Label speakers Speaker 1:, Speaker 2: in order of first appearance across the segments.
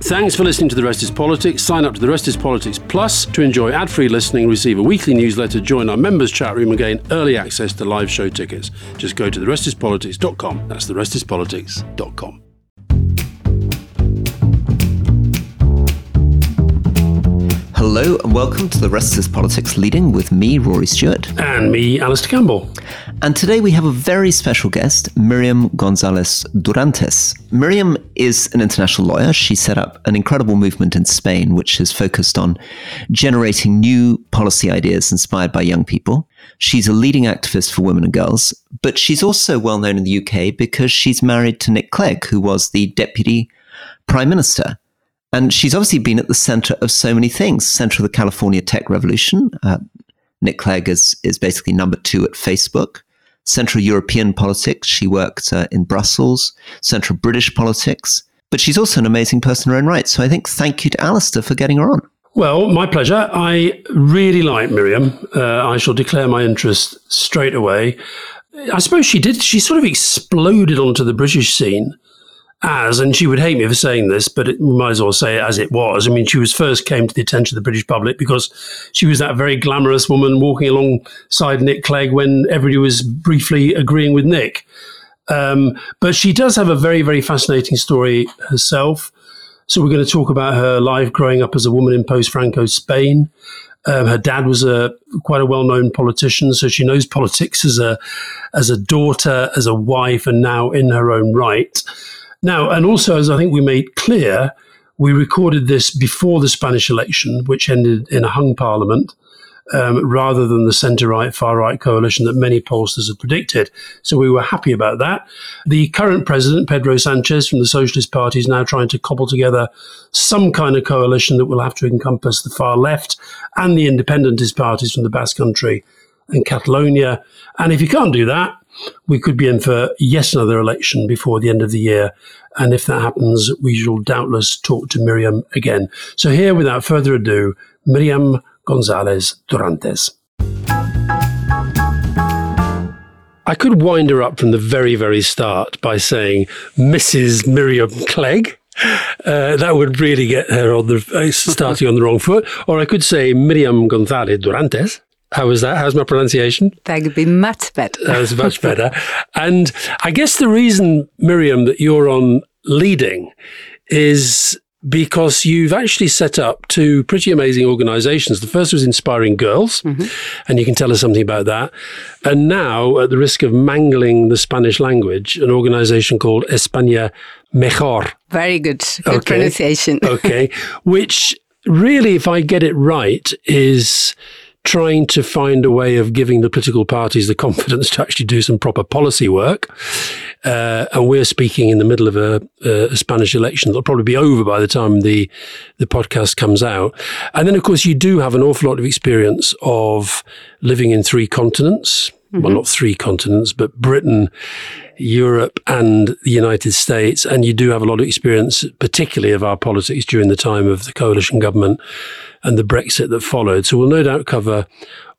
Speaker 1: Thanks for listening to The Rest is Politics. Sign up to The Rest is Politics Plus to enjoy ad free listening, receive a weekly newsletter, join our members' chat room, and gain early access to live show tickets. Just go to therestispolitics.com. That's therestispolitics.com.
Speaker 2: Hello and welcome to the Rest is Politics Leading with me, Rory Stewart.
Speaker 1: And me, Alastair Campbell.
Speaker 2: And today we have a very special guest, Miriam González Durántez. Miriam is an international lawyer. She set up an incredible movement in Spain, which is focused on generating new policy ideas inspired by young people. She's a leading activist for women and girls, but she's also well known in the UK because she's married to Nick Clegg, who was the deputy prime minister. And she's obviously been at the center of so many things, center of the California tech revolution. Uh, Nick Clegg is, is basically number two at Facebook. Central European politics. She worked uh, in Brussels, Central British politics. But she's also an amazing person in her own right. So I think thank you to Alastair for getting her on.
Speaker 1: Well, my pleasure. I really like Miriam. Uh, I shall declare my interest straight away. I suppose she did. She sort of exploded onto the British scene as, and she would hate me for saying this, but it, we might as well say it as it was. I mean, she was first came to the attention of the British public because she was that very glamorous woman walking alongside Nick Clegg when everybody was briefly agreeing with Nick. Um, but she does have a very, very fascinating story herself. So we're going to talk about her life growing up as a woman in post-Franco Spain. Um, her dad was a quite a well-known politician, so she knows politics as a as a daughter, as a wife, and now in her own right. Now, and also, as I think we made clear, we recorded this before the Spanish election, which ended in a hung parliament. Um, rather than the centre right, far right coalition that many pollsters had predicted. So we were happy about that. The current president, Pedro Sanchez from the Socialist Party, is now trying to cobble together some kind of coalition that will have to encompass the far left and the independentist parties from the Basque Country and Catalonia. And if you can't do that, we could be in for yet another election before the end of the year. And if that happens, we shall doubtless talk to Miriam again. So, here, without further ado, Miriam González Durántez. I could wind her up from the very, very start by saying Mrs. Miriam Clegg. Uh, that would really get her on the uh, starting on the wrong foot. Or I could say Miriam González Durántez. How was that? How's my pronunciation?
Speaker 3: That would be much better.
Speaker 1: that was much better. and I guess the reason, Miriam, that you're on leading is because you've actually set up two pretty amazing organizations. The first was Inspiring Girls, mm-hmm. and you can tell us something about that. And now, at the risk of mangling the Spanish language, an organization called España Mejor.
Speaker 3: Very good. Good okay. pronunciation.
Speaker 1: okay. Which really, if I get it right, is trying to find a way of giving the political parties the confidence to actually do some proper policy work. Uh, and we're speaking in the middle of a, a, Spanish election that'll probably be over by the time the the podcast comes out. And then, of course, you do have an awful lot of experience of living in three continents. Mm-hmm. Well, not three continents, but Britain, Europe, and the United States. And you do have a lot of experience, particularly of our politics during the time of the coalition government and the Brexit that followed. So we'll no doubt cover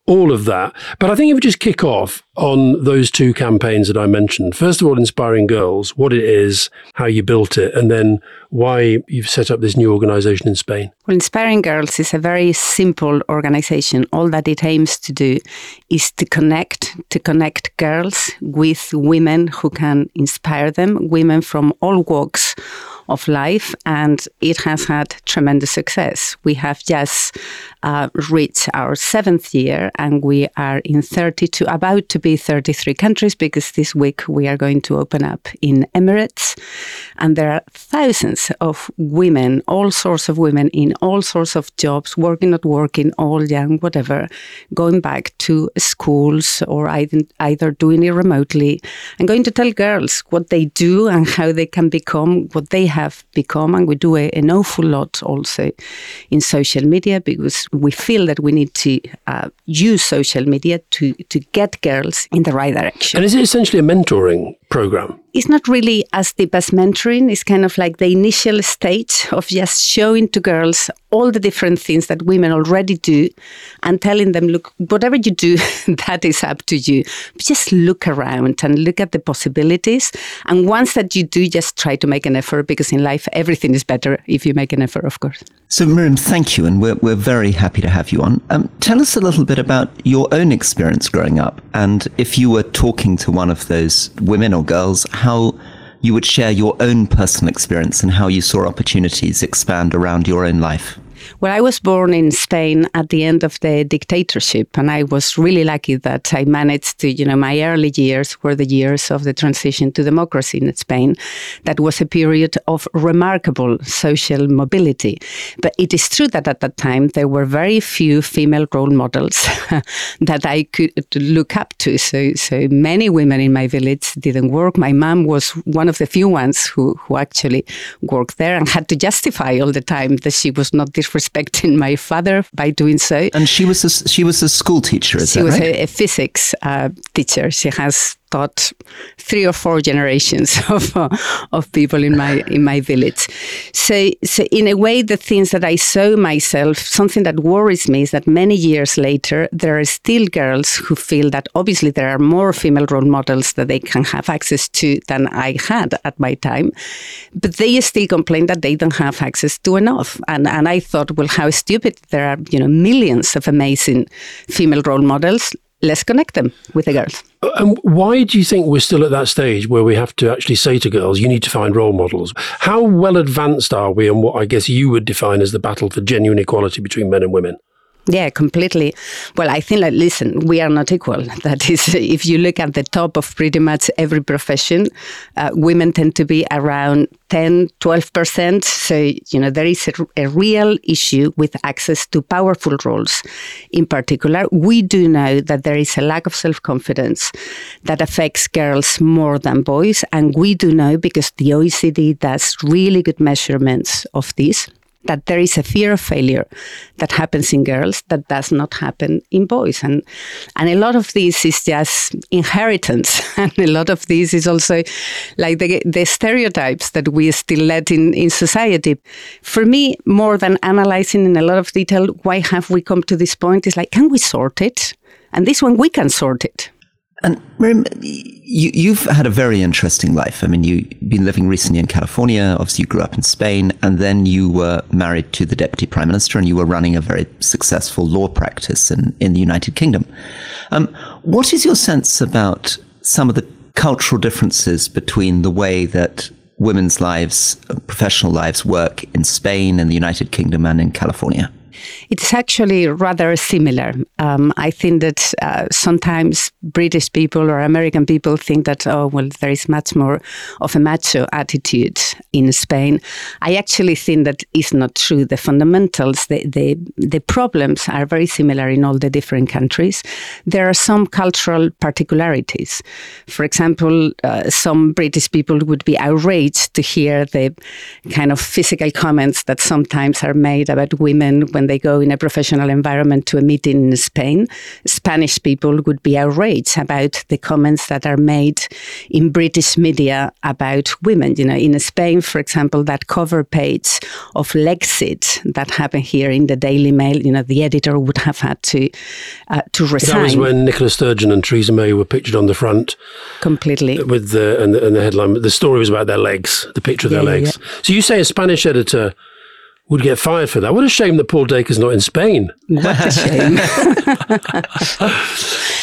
Speaker 1: all of that. But I think if we just kick off on those two campaigns that I mentioned, first of all, Inspiring Girls, what it is, how you built it, and then why you've set up this new organization in Spain.
Speaker 3: Well, Inspiring Girls is a very simple organization. All that it aims to do is to connect, to connect girls with women who can inspire them, women from all walks of life, and it has had tremendous success. We have just uh, reached our seventh year, and we are in 32, about to be 33 countries because this week we are going to open up in Emirates, and there are thousands of women, all sorts of women in all sorts of jobs, working, not working, all young, whatever, going back to schools or either, either doing it remotely and going to tell girls what they do and how they can become what they have become, and we do a, an awful lot also in social media because we feel that we need to uh, use social media to, to get girls in the right direction.
Speaker 1: And is it essentially a mentoring program?
Speaker 3: It's not really as deep as mentoring. It's kind of like the initial stage of just showing to girls all the different things that women already do and telling them, look, whatever you do, that is up to you. But just look around and look at the possibilities. And once that you do, just try to make an effort because in life, everything is better if you make an effort, of course.
Speaker 2: So, Miriam, thank you. And we're, we're very happy to have you on. Um, tell us a little bit about your own experience growing up. And if you were talking to one of those women or girls, how you would share your own personal experience and how you saw opportunities expand around your own life.
Speaker 3: Well, I was born in Spain at the end of the dictatorship, and I was really lucky that I managed to, you know, my early years were the years of the transition to democracy in Spain. That was a period of remarkable social mobility. But it is true that at that time there were very few female role models that I could look up to. So, so many women in my village didn't work. My mom was one of the few ones who, who actually worked there and had to justify all the time that she was not this disrespecting my father by doing so.
Speaker 2: And she was a, she was a school teacher.
Speaker 3: She was
Speaker 2: right?
Speaker 3: a, a, physics uh, teacher. She has taught three or four generations of uh, of people in my in my village. So, so in a way, the things that I saw myself, something that worries me is that many years later, there are still girls who feel that obviously there are more female role models that they can have access to than I had at my time, but they still complain that they don't have access to enough. And and I thought, well, how stupid! There are you know millions of amazing female role models let's connect them with the girls.
Speaker 1: Uh, and why do you think we're still at that stage where we have to actually say to girls, you need to find role models? How well advanced are we on what I guess you would define as the battle for genuine equality between men and women?
Speaker 3: Yeah, completely. Well, I think like, listen, we are not equal. That is, if you look at the top of pretty much every profession, uh, women tend to be around 10, 12%. So, you know, there is a, a, real issue with access to powerful roles. In particular, we do know that there is a lack of self confidence that affects girls more than boys. And we do know because the OECD does really good measurements of this that there is a fear of failure that happens in girls that does not happen in boys. And and a lot of this is just inheritance. And a lot of this is also like the, the stereotypes that we still let in, in society. For me more than analyzing in a lot of detail why have we come to this point is like can we sort it? And this one we can sort it
Speaker 2: and Miriam, you, have had a very interesting life. I mean, you've been living recently in California. Obviously, you grew up in Spain, and then you were married to the deputy prime minister, and you were running a very successful law practice in, in the United Kingdom. Um, what is your sense about some of the cultural differences between the way that women's lives, professional lives, work in Spain and the United Kingdom and in California?
Speaker 3: It's actually rather similar. Um, I think that uh, sometimes British people or American people think that, oh, well, there is much more of a macho attitude in Spain. I actually think that is not true. The fundamentals, the, the, the problems are very similar in all the different countries. There are some cultural particularities. For example, uh, some British people would be outraged to hear the kind of physical comments that sometimes are made about women when they go in a professional environment to a meeting in Spain, Spanish people would be outraged about the comments that are made in British media about women. You know, in Spain, for example, that cover page of Legs-it that happened here in the Daily Mail, you know, the editor would have had to uh, to resign.
Speaker 1: That was when Nicola Sturgeon and Theresa May were pictured on the front,
Speaker 3: completely
Speaker 1: with the and the, and the headline. The story was about their legs, the picture of their yeah, legs. Yeah. So you say a Spanish editor would get fired for that. What a shame that Paul Dacre's not in Spain.
Speaker 3: What a shame.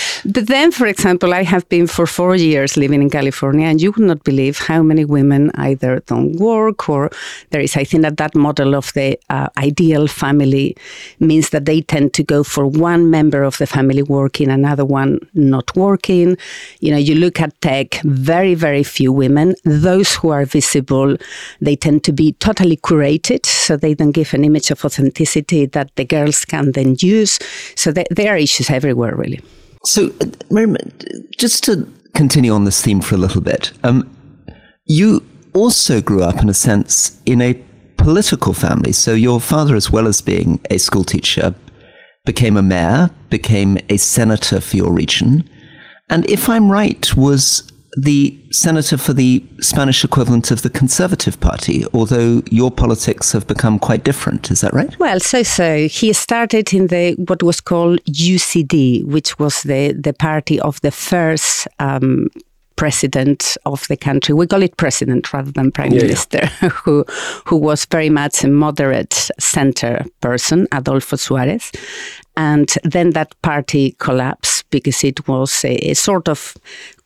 Speaker 3: But then, for example, I have been for four years living in California, and you would not believe how many women either don't work or there is, I think, that that model of the uh, ideal family means that they tend to go for one member of the family working, another one not working. You know, you look at tech, very, very few women. Those who are visible, they tend to be totally curated, so they don't give an image of authenticity that the girls can then use. So there are issues everywhere, really.
Speaker 2: So, Miriam, just to continue on this theme for a little bit, um, you also grew up, in a sense, in a political family. So, your father, as well as being a school teacher, became a mayor, became a senator for your region, and if I'm right, was the senator for the Spanish equivalent of the Conservative Party, although your politics have become quite different. Is that right?
Speaker 3: Well, so so. He started in the what was called UCD, which was the, the party of the first um, president of the country. We call it president rather than prime yeah, minister, yeah. who who was very much a moderate center person, Adolfo Suarez. And then that party collapsed because it was a, a sort of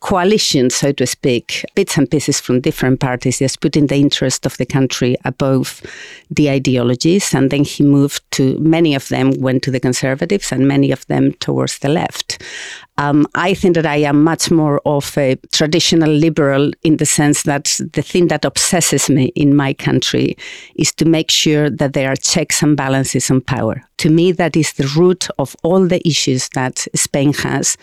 Speaker 3: coalition, so to speak, bits and pieces from different parties, just putting the interest of the country above the ideologies. And then he moved to, many of them went to the conservatives and many of them towards the left. Um, I think that I am much more of a traditional liberal in the sense that the thing that obsesses me in my country is to make sure that there are checks and balances on power. To me, that is the root of all the issues that Spain has,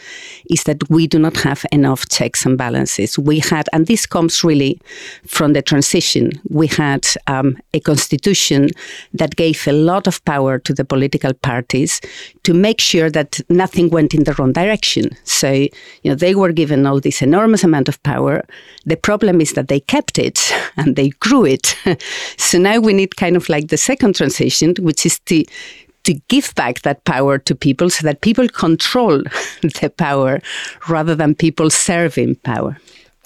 Speaker 3: is that we do not have enough checks and balances. We had, and this comes really from the transition, we had um, a constitution that gave a lot of power to the political parties to make sure that nothing went in the wrong direction. So, you know, they were given all this enormous amount of power. The problem is that they kept it and they grew it. so now we need kind of like the second transition, which is to to give back that power to people so that people control the power rather than people serving power.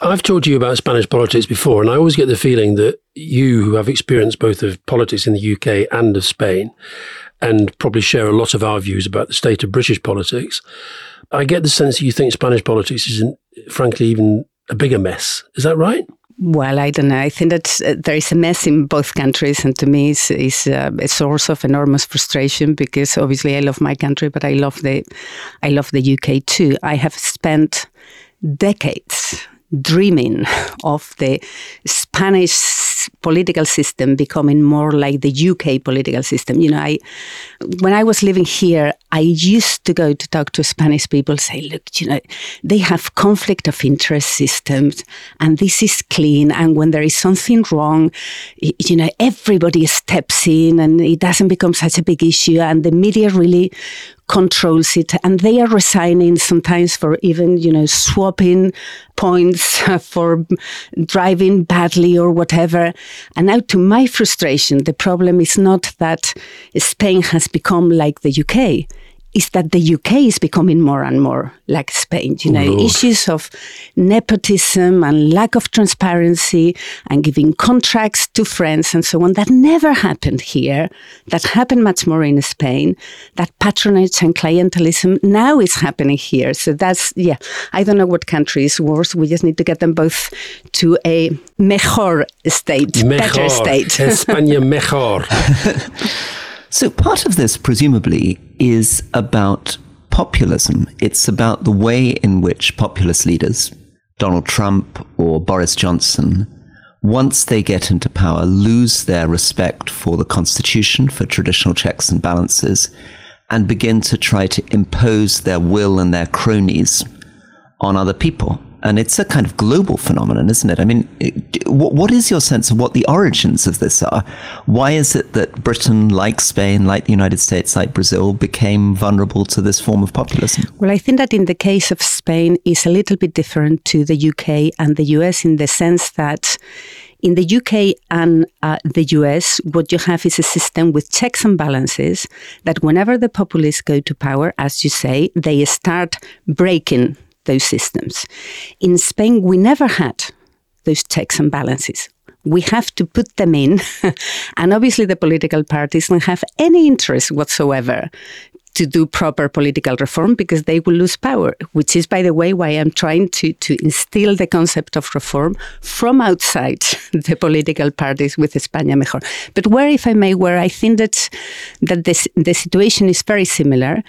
Speaker 1: I've talked to you about Spanish politics before, and I always get the feeling that you, who have experience both of politics in the UK and of Spain, and probably share a lot of our views about the state of British politics, I get the sense that you think Spanish politics is, frankly, even a bigger mess. Is that right?
Speaker 3: Well, I don't know. I think that uh, there is a mess in both countries, and to me, it's, it's uh, a source of enormous frustration because obviously I love my country, but I love the, I love the UK too. I have spent decades dreaming of the Spanish political system becoming more like the UK political system. You know, I when I was living here, I used to go to talk to Spanish people, say, look, you know, they have conflict of interest systems, and this is clean. And when there is something wrong, you know, everybody steps in, and it doesn't become such a big issue. And the media really controls it and they are resigning sometimes for even you know swapping points for driving badly or whatever. And now to my frustration the problem is not that spain has become like the uk is that the UK is becoming more and more like Spain. You know, Lord. issues of nepotism and lack of transparency and giving contracts to friends and so on that never happened here. That happened much more in Spain. That patronage and clientelism now is happening here. So that's, yeah, I don't know what country is worse. We just need to get them both to a mejor state, mejor. better state.
Speaker 1: España mejor.
Speaker 2: So part of this, presumably, is about populism. It's about the way in which populist leaders, Donald Trump or Boris Johnson, once they get into power, lose their respect for the Constitution, for traditional checks and balances, and begin to try to impose their will and their cronies on other people and it's a kind of global phenomenon, isn't it? I mean, what, what is your sense of what the origins of this are? Why is it that Britain, like Spain, like the United States, like Brazil, became vulnerable to this form of populism?
Speaker 3: Well, I think that in the case of Spain is a little bit different to the UK and the US in the sense that in the UK and uh, the US, what you have is a system with checks and balances that whenever the populists go to power, as you say, they start breaking those systems. In Spain, we never had those checks and balances. We have to put them in. and obviously, the political parties don't have any interest whatsoever to do proper political reform because they will lose power, which is, by the way, why I'm trying to, to instill the concept of reform from outside the political parties with España Mejor. But where, if I may, where I think that, that this, the situation is very similar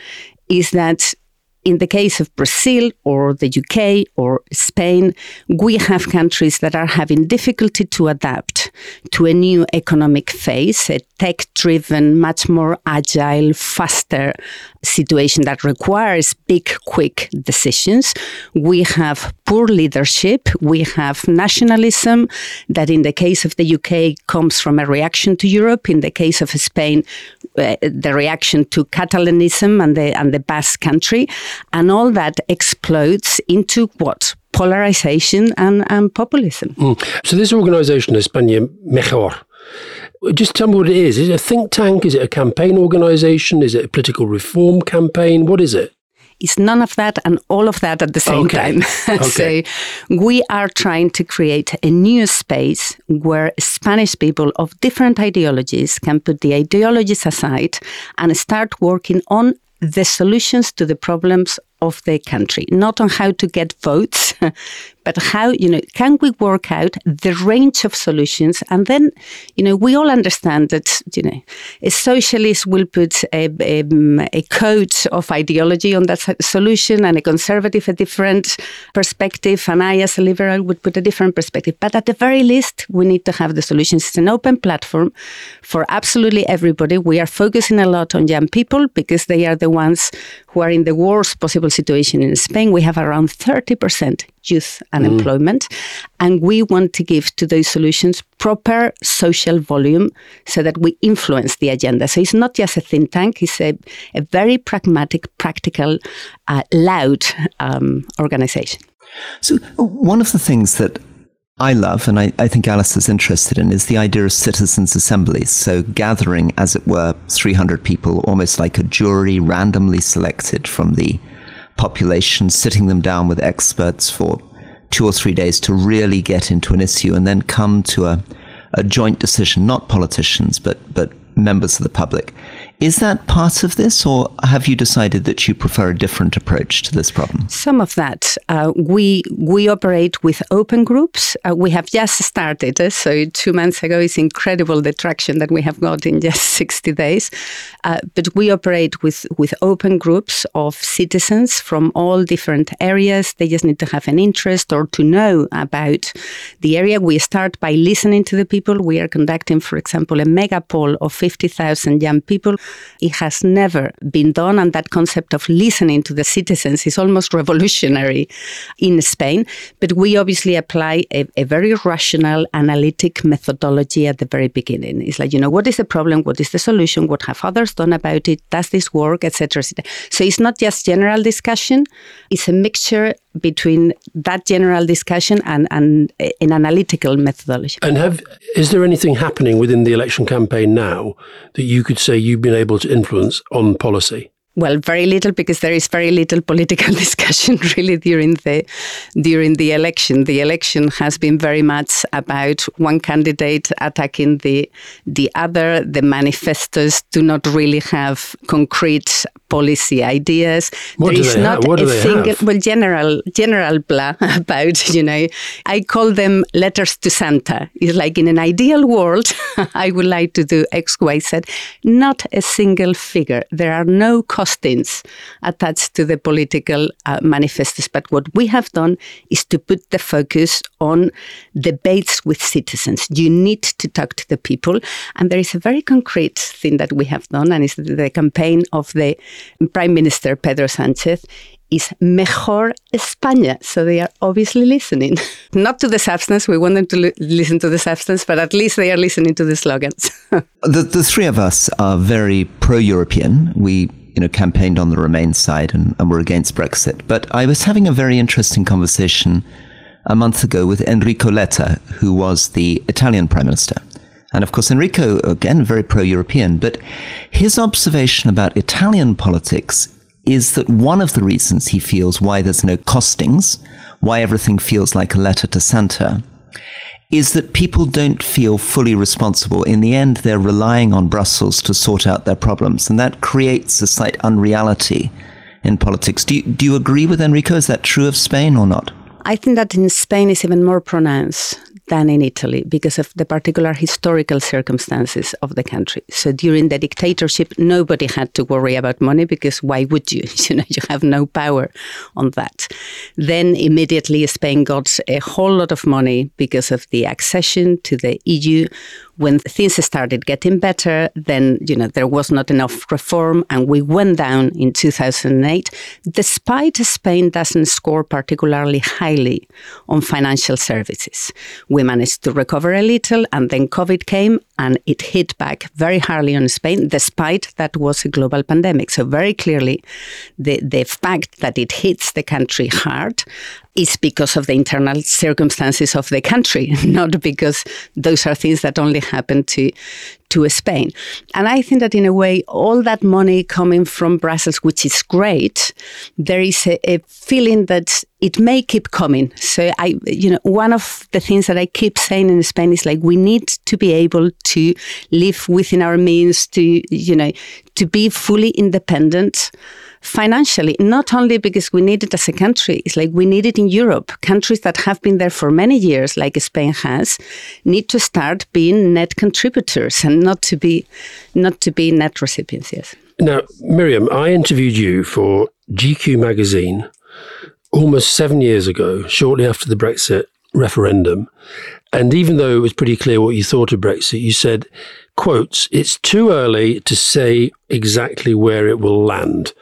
Speaker 3: is that in the case of Brazil or the UK or Spain, we have countries that are having difficulty to adapt to a new economic phase, a tech driven, much more agile, faster situation that requires big, quick decisions. We have poor leadership. We have nationalism that, in the case of the UK, comes from a reaction to Europe. In the case of Spain, uh, the reaction to Catalanism and the, and the Basque country. And all that explodes into what? polarization and, and populism.
Speaker 1: Mm. So this organization, España Mejor, just tell me what it is. Is it a think tank? Is it a campaign organization? Is it a political reform campaign? What is it?
Speaker 3: It's none of that and all of that at the same
Speaker 1: okay.
Speaker 3: time.
Speaker 1: okay.
Speaker 3: so we are trying to create a new space where Spanish people of different ideologies can put the ideologies aside and start working on the solutions to the problems of the country, not on how to get votes, but how, you know, can we work out the range of solutions? And then, you know, we all understand that, you know, a socialist will put a, um, a, a code of ideology on that solution and a conservative a different perspective. And I, as a liberal, would put a different perspective. But at the very least, we need to have the solutions. It's an open platform for absolutely everybody. We are focusing a lot on young people because they are the ones who are in the worst possible situation in Spain. We have around 30% youth unemployment. Mm. And we want to give to those solutions proper social volume so that we influence the agenda. So it's not just a think tank, it's a, a very pragmatic, practical, uh, loud um, organization.
Speaker 2: So, one of the things that I love, and I, I, think Alice is interested in, is the idea of citizens' assemblies. So, gathering, as it were, 300 people, almost like a jury, randomly selected from the population, sitting them down with experts for two or three days to really get into an issue and then come to a, a joint decision, not politicians, but, but members of the public. Is that part of this, or have you decided that you prefer a different approach to this problem?
Speaker 3: Some of that. Uh, we we operate with open groups. Uh, we have just started, uh, so two months ago. It's incredible the traction that we have got in just sixty days. Uh, but we operate with with open groups of citizens from all different areas. They just need to have an interest or to know about the area. We start by listening to the people. We are conducting, for example, a mega poll of fifty thousand young people it has never been done, and that concept of listening to the citizens is almost revolutionary in Spain. But we obviously apply a, a very rational, analytic methodology at the very beginning. It's like, you know, what is the problem? What is the solution? What have others done about it? Does this work? Etc. Et so it's not just general discussion, it's a mixture between that general discussion and, and an analytical methodology.
Speaker 1: And have is there anything happening within the election campaign now that you could say you've been able to influence on policy?
Speaker 3: Well, very little because there is very little political discussion really during the during the election. The election has been very much about one candidate attacking the the other. The manifestos do not really have concrete policy ideas.
Speaker 1: What there is not a single have?
Speaker 3: well general general blah about you know. I call them letters to Santa. It's like in an ideal world, I would like to do X, Y, Z. Not a single figure. There are no costings attached to the political uh, manifestos. But what we have done is to put the focus on debates with citizens. You need to talk to the people. And there is a very concrete thing that we have done, and it's the campaign of the Prime Minister Pedro Sanchez is Mejor España. So they are obviously listening. Not to the substance, we want them to li- listen to the substance, but at least they are listening to the slogans.
Speaker 2: the, the three of us are very pro European. We you know, campaigned on the Remain side and, and were against Brexit. But I was having a very interesting conversation a month ago with Enrico Letta, who was the Italian Prime Minister. And of course, Enrico, again, very pro European, but his observation about Italian politics is that one of the reasons he feels why there's no costings, why everything feels like a letter to Santa, is that people don't feel fully responsible. In the end, they're relying on Brussels to sort out their problems, and that creates a slight unreality in politics. Do you, do you agree with Enrico? Is that true of Spain or not?
Speaker 3: I think that in Spain is even more pronounced than in Italy because of the particular historical circumstances of the country. So during the dictatorship, nobody had to worry about money because why would you? You know, you have no power on that. Then immediately Spain got a whole lot of money because of the accession to the EU when things started getting better, then you know there was not enough reform, and we went down in 2008. Despite Spain doesn't score particularly highly on financial services, we managed to recover a little, and then COVID came, and it hit back very hardly on Spain, despite that was a global pandemic. So very clearly, the, the fact that it hits the country hard is because of the internal circumstances of the country, not because those are things that only happen to to Spain. And I think that in a way, all that money coming from Brussels, which is great, there is a, a feeling that it may keep coming. So I, you know, one of the things that I keep saying in Spain is like we need to be able to live within our means, to you know, to be fully independent financially, not only because we need it as a country, it's like we need it in Europe. Countries that have been there for many years, like Spain has, need to start being net contributors and not to be not to be net recipients. Yes.
Speaker 1: Now, Miriam, I interviewed you for GQ magazine almost seven years ago, shortly after the Brexit referendum. And even though it was pretty clear what you thought of Brexit, you said quotes, it's too early to say exactly where it will land.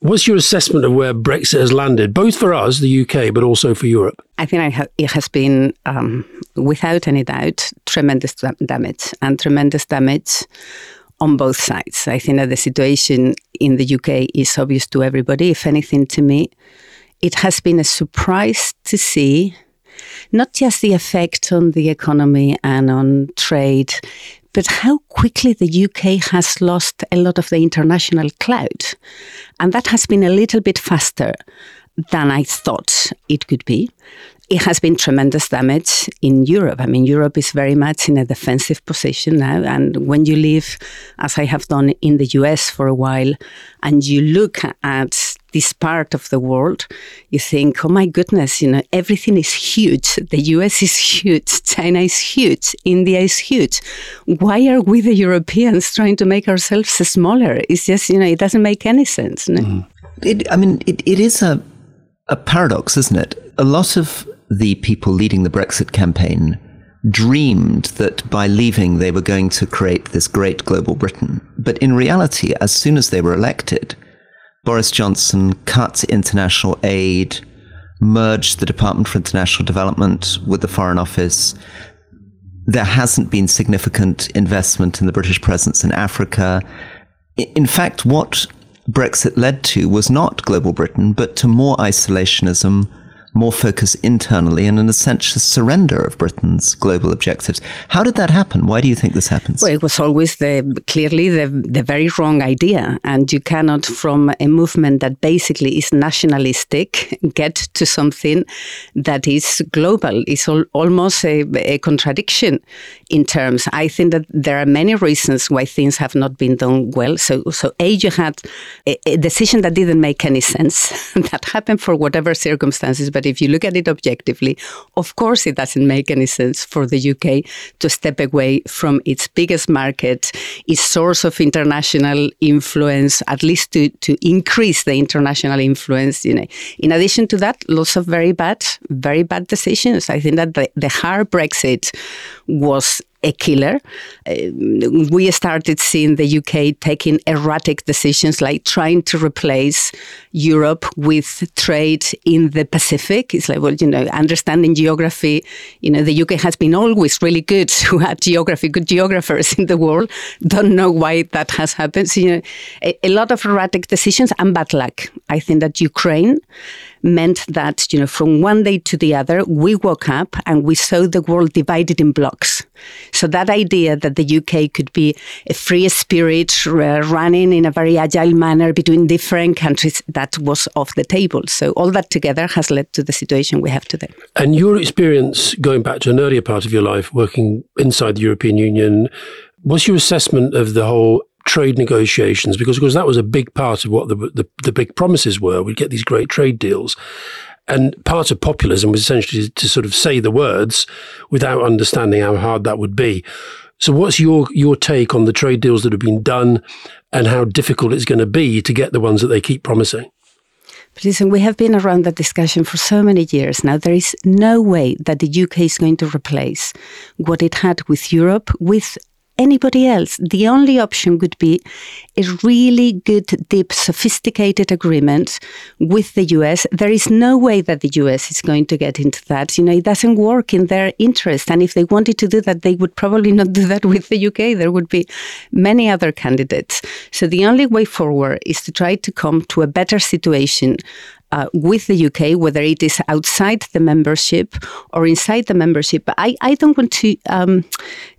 Speaker 1: What's your assessment of where Brexit has landed, both for us, the UK, but also for Europe?
Speaker 3: I think it has been, um, without any doubt, tremendous damage and tremendous damage on both sides. I think that the situation in the UK is obvious to everybody. If anything, to me, it has been a surprise to see not just the effect on the economy and on trade, but how quickly the UK has lost a lot of the international clout. And that has been a little bit faster than I thought it could be. It has been tremendous damage in Europe. I mean, Europe is very much in a defensive position now. And when you live, as I have done in the US for a while, and you look at this part of the world, you think, oh my goodness, you know, everything is huge. The US is huge, China is huge, India is huge. Why are we, the Europeans, trying to make ourselves smaller? It's just, you know, it doesn't make any sense. No? Mm.
Speaker 2: It, I mean, it, it is a, a paradox, isn't it? A lot of the people leading the Brexit campaign dreamed that by leaving they were going to create this great global Britain. But in reality, as soon as they were elected, Boris Johnson cut international aid, merged the Department for International Development with the Foreign Office. There hasn't been significant investment in the British presence in Africa. In fact, what Brexit led to was not global Britain, but to more isolationism, more focus internally and an essential surrender of Britain's global objectives. How did that happen? Why do you think this happens?
Speaker 3: Well, it was always the clearly the, the very wrong idea. And you cannot, from a movement that basically is nationalistic, get to something that is global. It's al- almost a, a contradiction in terms. I think that there are many reasons why things have not been done well. So, so A, you had a, a decision that didn't make any sense, that happened for whatever circumstances, but if you look at it objectively, of course, it doesn't make any sense for the UK to step away from its biggest market, its source of international influence, at least to, to increase the international influence. You know, in addition to that, lots of very bad, very bad decisions. I think that the, the hard Brexit was a killer. Uh, we started seeing the UK taking erratic decisions like trying to replace Europe with trade in the Pacific. It's like, well, you know, understanding geography, you know, the UK has been always really good who had geography, good geographers in the world. Don't know why that has happened. So, you know, a, a lot of erratic decisions and bad luck. I think that Ukraine meant that, you know, from one day to the other, we woke up and we saw the world divided in blocks. So that idea that the UK could be a free spirit uh, running in a very agile manner between different countries, that was off the table. So all that together has led to the situation we have today.
Speaker 1: And your experience going back to an earlier part of your life, working inside the European Union, what's your assessment of the whole trade negotiations because because that was a big part of what the, the, the big promises were. We'd get these great trade deals. And part of populism was essentially to sort of say the words without understanding how hard that would be. So, what's your your take on the trade deals that have been done, and how difficult it's going to be to get the ones that they keep promising?
Speaker 3: But listen, we have been around that discussion for so many years now. There is no way that the UK is going to replace what it had with Europe with anybody else. The only option would be a really good, deep, sophisticated agreement with the US. There is no way that the US is going to get into that. You know, it doesn't work in their interest. And if they wanted to do that, they would probably not do that with the UK. There would be many other candidates. So the only way forward is to try to come to a better situation uh, with the UK, whether it is outside the membership or inside the membership. But I, I don't want to. Um,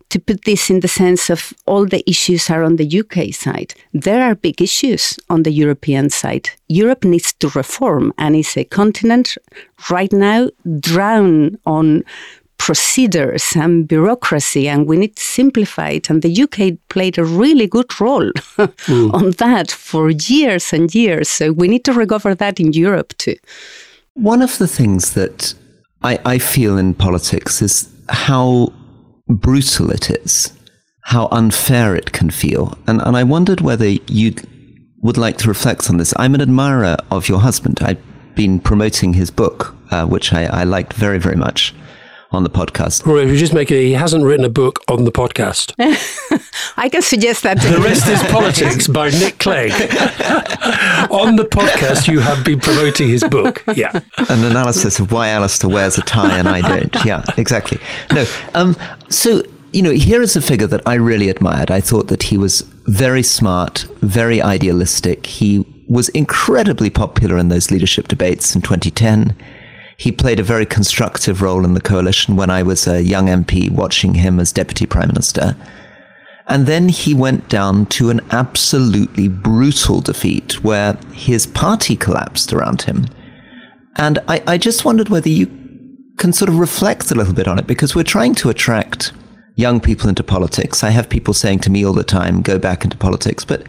Speaker 3: to put this in the sense of all the issues are on the UK side. There are big issues on the European side. Europe needs to reform and is a continent right now drowned on procedures and bureaucracy, and we need to simplify it. And the UK played a really good role mm. on that for years and years. So we need to recover that in Europe too.
Speaker 2: One of the things that I, I feel in politics is how brutal it is, how unfair it can feel. And, and I wondered whether you would like to reflect on this. I'm an admirer of your husband. I've been promoting his book, uh, which I, I liked very, very much on the podcast.
Speaker 1: Rory, if you just make it, he hasn't written a book on the podcast.
Speaker 3: I can suggest that.
Speaker 1: the rest is politics by Nick Clegg. on the podcast, you have been promoting his book. Yeah,
Speaker 2: an analysis of why Alastair wears a tie and I don't. Yeah, exactly. No, um, so you know, here is a figure that I really admired. I thought that he was very smart, very idealistic. He was incredibly popular in those leadership debates in 2010. He played a very constructive role in the coalition when I was a young MP watching him as Deputy Prime Minister. And then he went down to an absolutely brutal defeat where his party collapsed around him. And I, I just wondered whether you can sort of reflect a little bit on it because we're trying to attract young people into politics. I have people saying to me all the time, go back into politics. But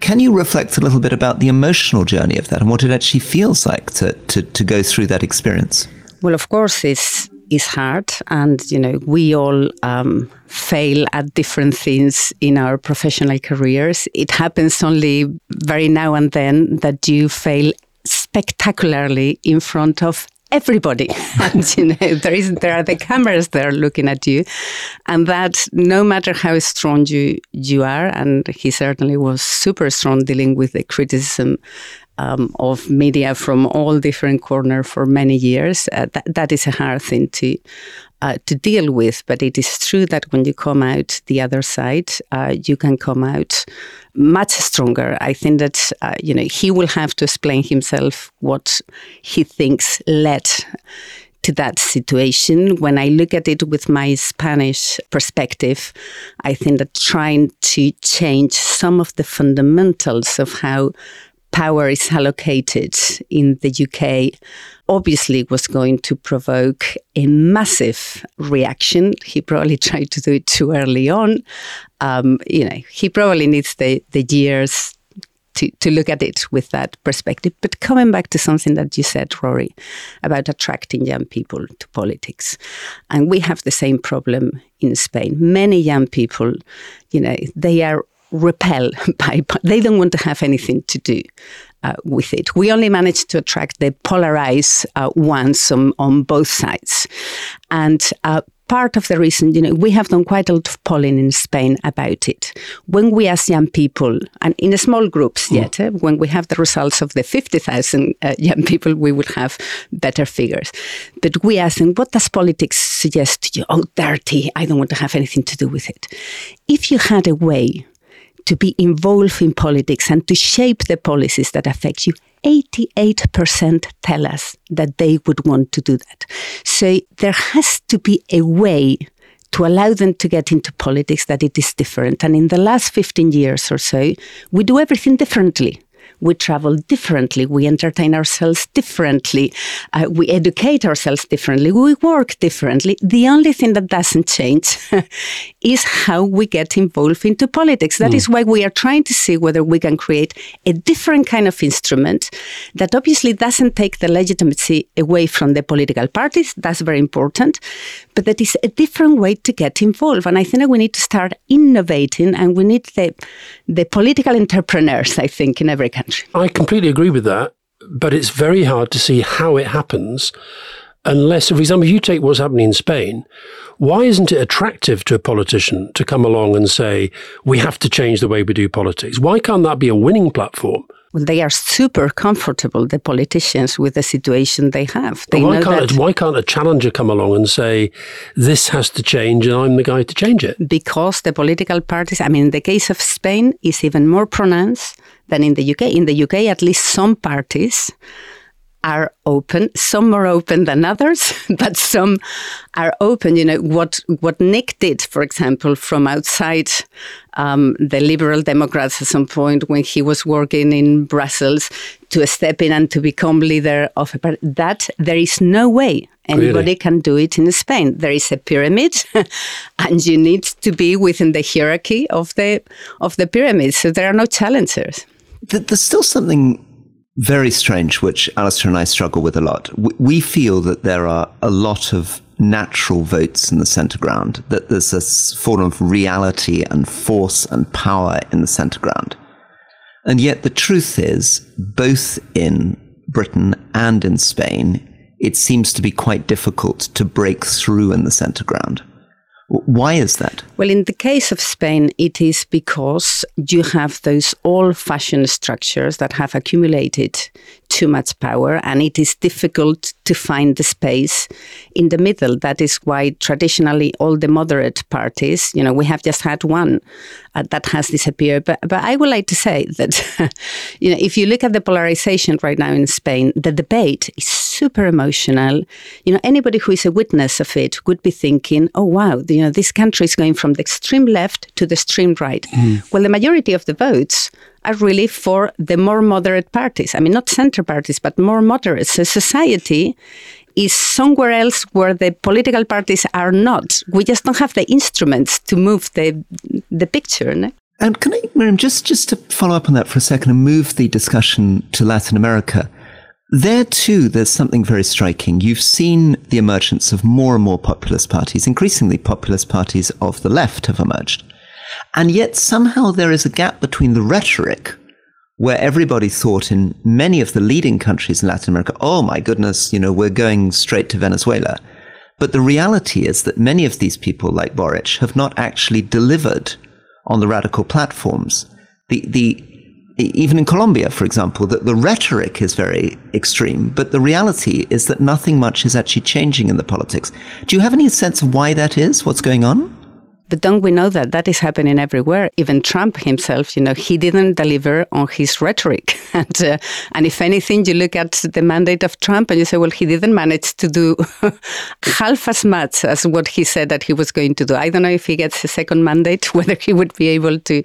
Speaker 2: can you reflect a little bit about the emotional journey of that and what it actually feels like to, to, to go through that experience?
Speaker 3: Well, of course, it's is hard, and you know we all um, fail at different things in our professional careers. It happens only very now and then that you fail spectacularly in front of everybody. and you know, there is there are the cameras there looking at you, and that no matter how strong you you are, and he certainly was super strong dealing with the criticism um, of media from all different corners for many years. Uh, that, is a hard thing to uh, to deal with. But it is true that when you come out the other side, uh, you can come out much stronger. I think that uh, you know he will have to explain himself what he thinks led to that situation. When I look at it with my Spanish perspective, I think that trying to change some of the fundamentals of how power is allocated in the UK obviously was going to provoke a massive reaction. He probably tried to do it too early on. Um, you know, he probably needs the, the years to, to look at it with that perspective. But coming back to something that you said, Rory, about attracting young people to politics. And we have the same problem in Spain. Many young people, you know, they are repel by, they don't want to have anything to do uh, with it. We only managed to attract the polarized uh, ones on, on both sides. And uh, part of the reason, you know, we have done quite a lot of polling in Spain about it. When we ask young people, and in small groups mm. yet, uh, when we have the results of the 50,000 uh, young people, we will have better figures. But we ask them, what does politics suggest to you? Oh, dirty. I don't want to have anything to do with it. If you had a way to be involved in politics and to shape the policies that affect you, 88% tell us that they would want to do that. So there has to be a way to allow them to get into politics that it is different. And in the last 15 years or so, we do everything differently we travel differently, we entertain ourselves differently, uh, we educate ourselves differently, we work differently. The only thing that doesn't change is how we get involved into politics. That mm. is why we are trying to see whether we can create a different kind of instrument that obviously doesn't take the legitimacy away from the political parties. That's very important. But that is a different way to get involved. And I think that we need to start innovating and we need the, the political entrepreneurs, I think, in every country.
Speaker 1: I completely agree with that, but it's very hard to see how it happens unless, for example, you take what's happening in Spain, why isn't it attractive to a politician to come along and say, we have to change the way we do politics? Why can't that be a winning platform?
Speaker 3: Well, they are super comfortable, the politicians, with the situation they have. They
Speaker 1: why, can't a, why can't a challenger come along and say, this has to change and I'm the guy to change it?
Speaker 3: Because the political parties, I mean, in the case of Spain, is even more pronounced than in the UK. In the UK, at least some parties are open. Some more open than others, but some are open. You know what what Nick did, for example, from outside um, the Liberal Democrats at some point when he was working in Brussels to step in and to become leader of a party. That there is no way anybody really? can do it in Spain. There is a pyramid, and you need to be within the hierarchy of the of the pyramid. So there are no challengers.
Speaker 2: There's still something very strange, which Alastair and I struggle with a lot. We feel that there are a lot of natural votes in the centre ground, that there's a form of reality and force and power in the centre ground. And yet the truth is, both in Britain and in Spain, it seems to be quite difficult to break through in the centre ground. Why is that?
Speaker 3: Well, in the case of Spain, it is because you have those old fashioned structures that have accumulated too much power, and it is difficult to find the space in the middle. That is why traditionally all the moderate parties, you know, we have just had one uh, that has disappeared. But, but I would like to say that, you know, if you look at the polarization right now in Spain, the debate is super emotional. You know, anybody who is a witness of it would be thinking, oh, wow, you know, this country is going from the extreme left to the extreme right. Mm. Well, the majority of the votes are really for the more moderate parties. I mean, not center parties, but more moderate. So society is somewhere else where the political parties are not. We just don't have the instruments to move the the picture. No?
Speaker 2: And can I, Miriam, just just to follow up on that for a second and move the discussion to Latin America? There too, there's something very striking. You've seen the emergence of more and more populist parties. Increasingly, populist parties of the left have emerged. And yet somehow there is a gap between the rhetoric where everybody thought in many of the leading countries in Latin America, oh my goodness, you know, we're going straight to Venezuela. But the reality is that many of these people, like Boric, have not actually delivered on the radical platforms. The, the, even in Colombia, for example, that the rhetoric is very extreme, but the reality is that nothing much is actually changing in the politics. Do you have any sense of why that is? What's going on?
Speaker 3: But don't we know that that is happening everywhere? Even Trump himself, you know, he didn't deliver on his rhetoric. and, uh, and if anything, you look at the mandate of Trump and you say, well, he didn't manage to do half as much as what he said that he was going to do. I don't know if he gets a second mandate, whether he would be able to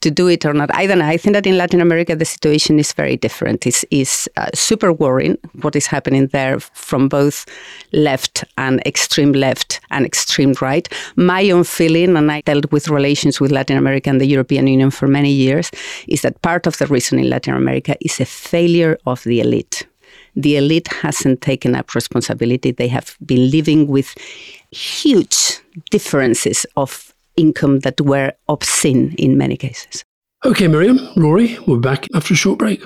Speaker 3: to do it or not. I don't know. I think that in Latin America, the situation is very different. It's, it's uh, super worrying what is happening there from both left and extreme left and extreme right. My own feeling, and I dealt with relations with Latin America and the European Union for many years, is that part of the reason in Latin America is a failure of the elite. The elite hasn't taken up responsibility. They have been living with huge differences of income that were obscene in many cases.
Speaker 1: Okay, Miriam, Rory, we'll be back after a short break.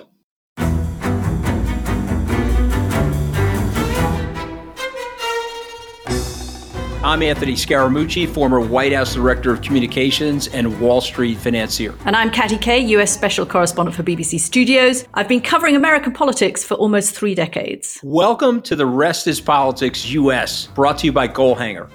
Speaker 4: I'm Anthony Scaramucci, former White House Director of Communications and Wall Street financier.
Speaker 5: And I'm Katty Kay, US Special Correspondent for BBC Studios. I've been covering American politics for almost three decades.
Speaker 4: Welcome to The Rest is Politics US, brought to you by Goalhanger.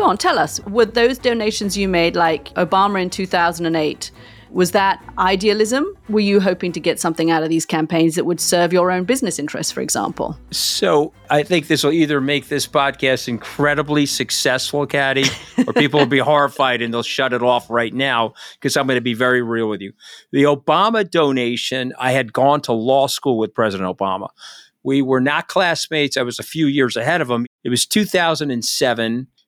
Speaker 5: Go on, tell us. Were those donations you made, like Obama in 2008, was that idealism? Were you hoping to get something out of these campaigns that would serve your own business interests, for example?
Speaker 4: So I think this will either make this podcast incredibly successful, Katty, or people will be horrified and they'll shut it off right now because I'm going to be very real with you. The Obama donation, I had gone to law school with President Obama. We were not classmates. I was a few years ahead of him. It was 2007.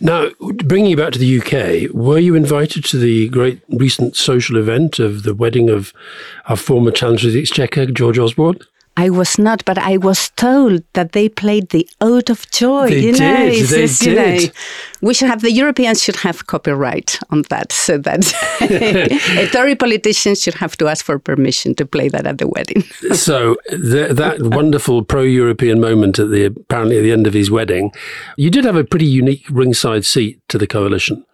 Speaker 1: Now, bringing you back to the UK, were you invited to the great recent social event of the wedding of our former Chancellor of the Exchequer, George Osborne?
Speaker 3: I was not, but I was told that they played the Ode of Joy.
Speaker 1: They
Speaker 3: you
Speaker 1: did,
Speaker 3: it's
Speaker 1: they
Speaker 3: just, you know,
Speaker 1: did.
Speaker 3: we should have the Europeans should have copyright on that, so that a Tory politician should have to ask for permission to play that at the wedding.
Speaker 1: so th- that wonderful pro-European moment at the apparently at the end of his wedding, you did have a pretty unique ringside seat to the coalition.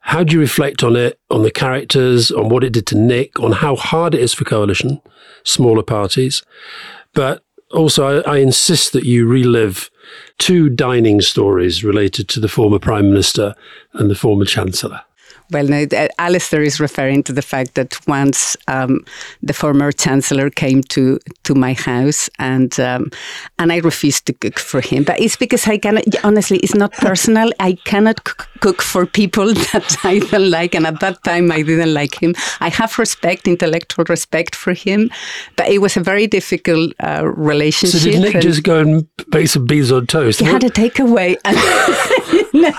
Speaker 1: How do you reflect on it, on the characters, on what it did to Nick, on how hard it is for coalition, smaller parties? But also, I, I insist that you relive two dining stories related to the former Prime Minister and the former Chancellor.
Speaker 3: Well, no, uh, Alastair is referring to the fact that once um, the former chancellor came to, to my house and um, and I refused to cook for him. But it's because I cannot. Honestly, it's not personal. I cannot cook for people that I don't like, and at that time I didn't like him. I have respect, intellectual respect for him, but it was a very difficult uh,
Speaker 1: So
Speaker 3: relationship.
Speaker 1: did Nick
Speaker 3: and-
Speaker 1: just go and bake some beans on toast?
Speaker 3: he had a takeaway. No,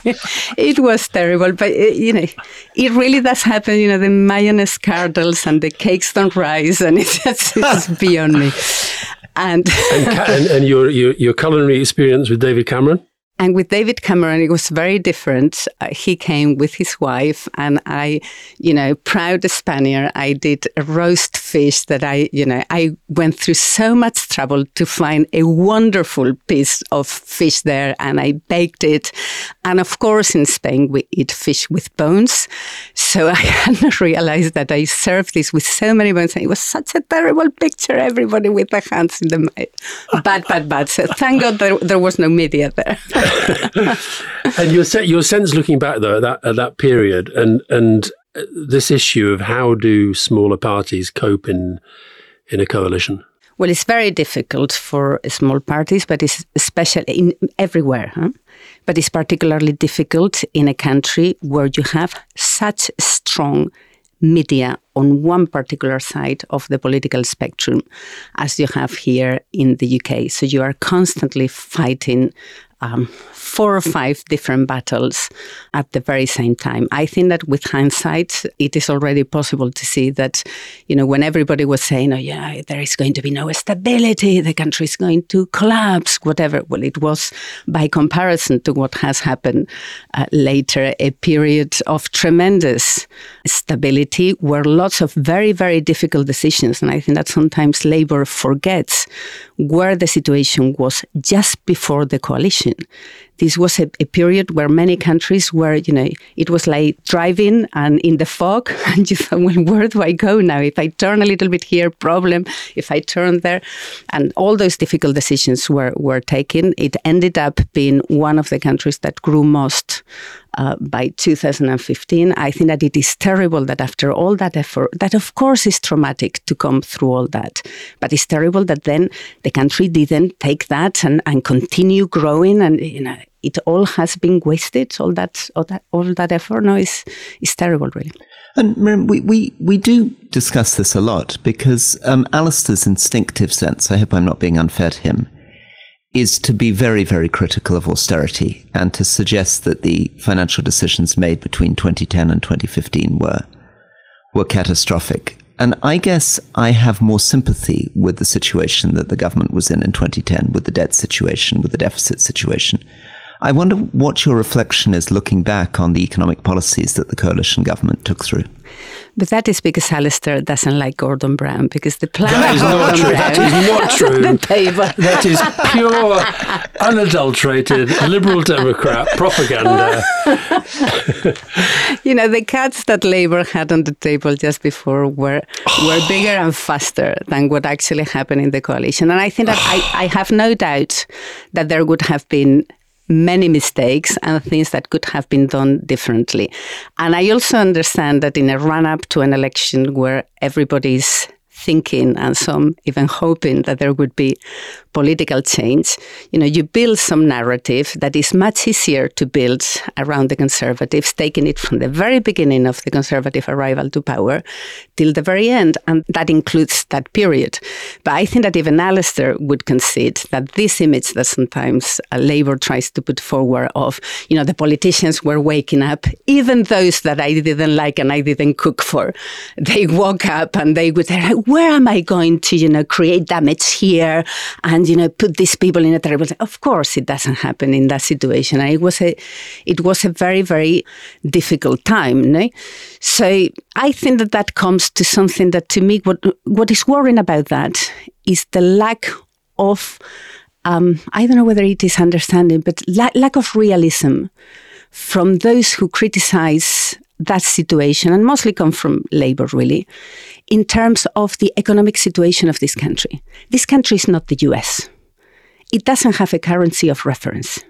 Speaker 3: it was terrible, but uh, you know, it really does happen. You know, the mayonnaise curdles and the cakes don't rise, and it's just it's beyond me. And
Speaker 1: and, and, and your, your your culinary experience with David Cameron.
Speaker 3: And with David Cameron, it was very different. Uh, he came with his wife, and I, you know, proud Spaniard, I did a roast fish that I, you know, I went through so much trouble to find a wonderful piece of fish there, and I baked it. And of course, in Spain, we eat fish with bones. So I had not realized that I served this with so many bones, and it was such a terrible picture. Everybody with their hands in the mouth. Bad, bad, bad. So thank God there, there was no media there.
Speaker 1: And your your sense looking back though at that at that period and and uh, this issue of how do smaller parties cope in in a coalition?
Speaker 3: Well, it's very difficult for small parties, but it's especially in everywhere. Huh? But it's particularly difficult in a country where you have such strong media on one particular side of the political spectrum as you have here in the UK. So you are constantly fighting um, four or five different battles at the very same time. I think that with hindsight, it is already possible to see that, you know, when everybody was saying, oh, yeah, there is going to be no stability, the country is going to collapse, whatever. Well, it was by comparison to what has happened uh, later, a period of tremendous stability where lots of very, very difficult decisions. And I think that sometimes Labour forgets where the situation was just before the coalition. München. This was a, a, period where many countries were, you know, it was like driving and in the fog, and you thought, well, where do I go now? If I turn a little bit here, problem. If I turn there, and all those difficult decisions were were taken. It ended up being one of the countries that grew most uh, by 2015. I think that it is terrible that after all that effort, that of course is traumatic to come through all that, but it's terrible that then the country didn't take that and, and continue growing and you know it all has been wasted all that all that all that effort no is is terrible really
Speaker 2: and Miriam, we, we, we do discuss this a lot because um, Alastair's instinctive sense, I hope I'm not being unfair to him, is to be very, very critical of austerity and to suggest that the financial decisions made between 2010 and 2015 were, were catastrophic. And I guess I have more sympathy with the situation that the government was in in 2010, with the debt situation, with the deficit situation. I wonder what your reflection is looking back on the economic policies that the coalition government took through.
Speaker 3: But that is because Alastair doesn't like Gordon Brown because the plan
Speaker 1: That is not true. That is not true.
Speaker 3: the table.
Speaker 1: That is pure, unadulterated Liberal Democrat propaganda.
Speaker 3: you know, the cuts that Labour had on the table just before were were bigger and faster than what actually happened in the coalition. And I think that I, I have no doubt that there would have been many mistakes and things that could have been done differently. And I also understand that in a run up to an election where everybody's thinking and some even hoping that there would be political change, you know, you build some narrative that is much easier to build around the conservatives, taking it from the very beginning of the conservative arrival to power till the very end. And that includes that period. But I think that even Alastair would concede that this image that sometimes uh, Labour tries to put forward of, you know, the politicians were waking up, even those that I didn't like and I didn't cook for, they woke up and they would say, where am I going to, you know, create damage here? And you know put these people in a terrible. Of course, it doesn't happen in that situation. And it was a, it was a very very difficult time. No? So I think that that comes to something that to me what what is worrying about that is the lack of um, I don't know whether it is understanding, but la- lack of realism from those who criticize that situation and mostly come from labor really in terms of the economic situation of this country. This country is not the us it doesn't have a currency of reference.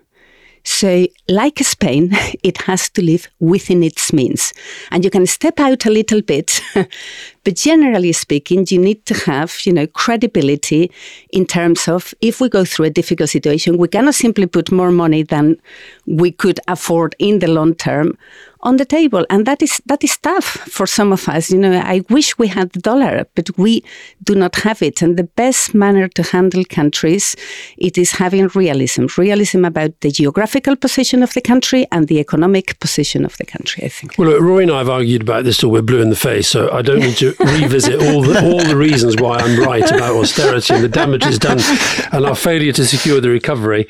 Speaker 3: So, like Spain, it has to live within its means. And you can step out a little bit, but generally speaking, you need to have, you know, credibility in terms of if we go through a difficult situation, we cannot simply put more money than we could afford in the long term on the table. And that is that is tough for some of us. You know, I wish we had the dollar, but we do not have it. And the best manner to handle countries it is having realism. Realism about the geographical position of the country and the economic position of the country, I think.
Speaker 1: Well, look, Roy and I have argued about this till we're blue in the face, so I don't need to revisit all the all the reasons why I'm right about austerity and the damage it's done and our failure to secure the recovery.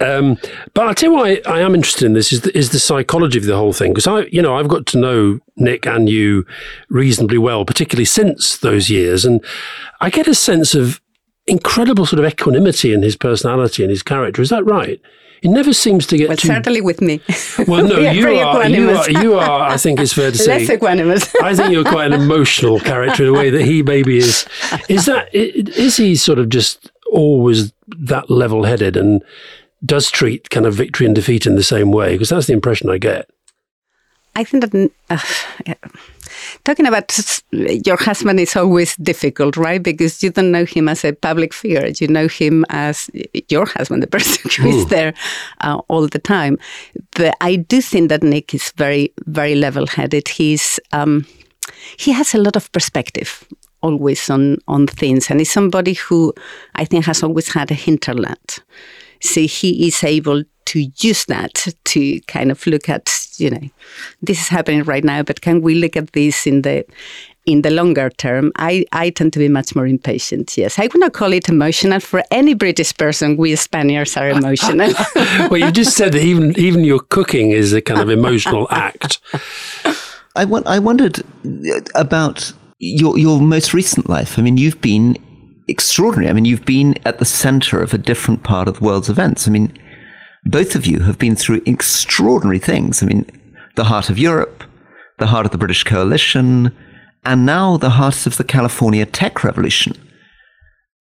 Speaker 1: Um, but I'll tell you why I am interested in this is the, is the psychology of the whole thing because I, you know, I've got to know Nick and you reasonably well, particularly since those years, and I get a sense of incredible sort of equanimity in his personality and his character. Is that right? It never seems to get
Speaker 3: well,
Speaker 1: too.
Speaker 3: certainly with me.
Speaker 1: Well, no, you are, you are. You are. I think it's fair to say.
Speaker 3: Less equanimous.
Speaker 1: I think you're quite an emotional character in a way that he maybe is. Is that? Is he sort of just always that level-headed and does treat kind of victory and defeat in the same way? Because that's the impression I get.
Speaker 3: I think that uh, talking about your husband is always difficult, right? Because you don't know him as a public figure. You know him as your husband, the person who is there uh, all the time. But I do think that Nick is very, very level-headed. He's um, he has a lot of perspective always on on things, and he's somebody who I think has always had a hinterland. So he is able to use that to kind of look at, you know, this is happening right now, but can we look at this in the in the longer term, I, I tend to be much more impatient. Yes, I would not call it emotional. For any British person, we Spaniards are emotional.
Speaker 1: well, you just said that even even your cooking is a kind of emotional act.
Speaker 2: I, I wondered about your your most recent life. I mean, you've been extraordinary. I mean, you've been at the center of a different part of the world's events. I mean, both of you have been through extraordinary things. I mean, the heart of Europe, the heart of the British coalition, and now the heart of the California tech revolution.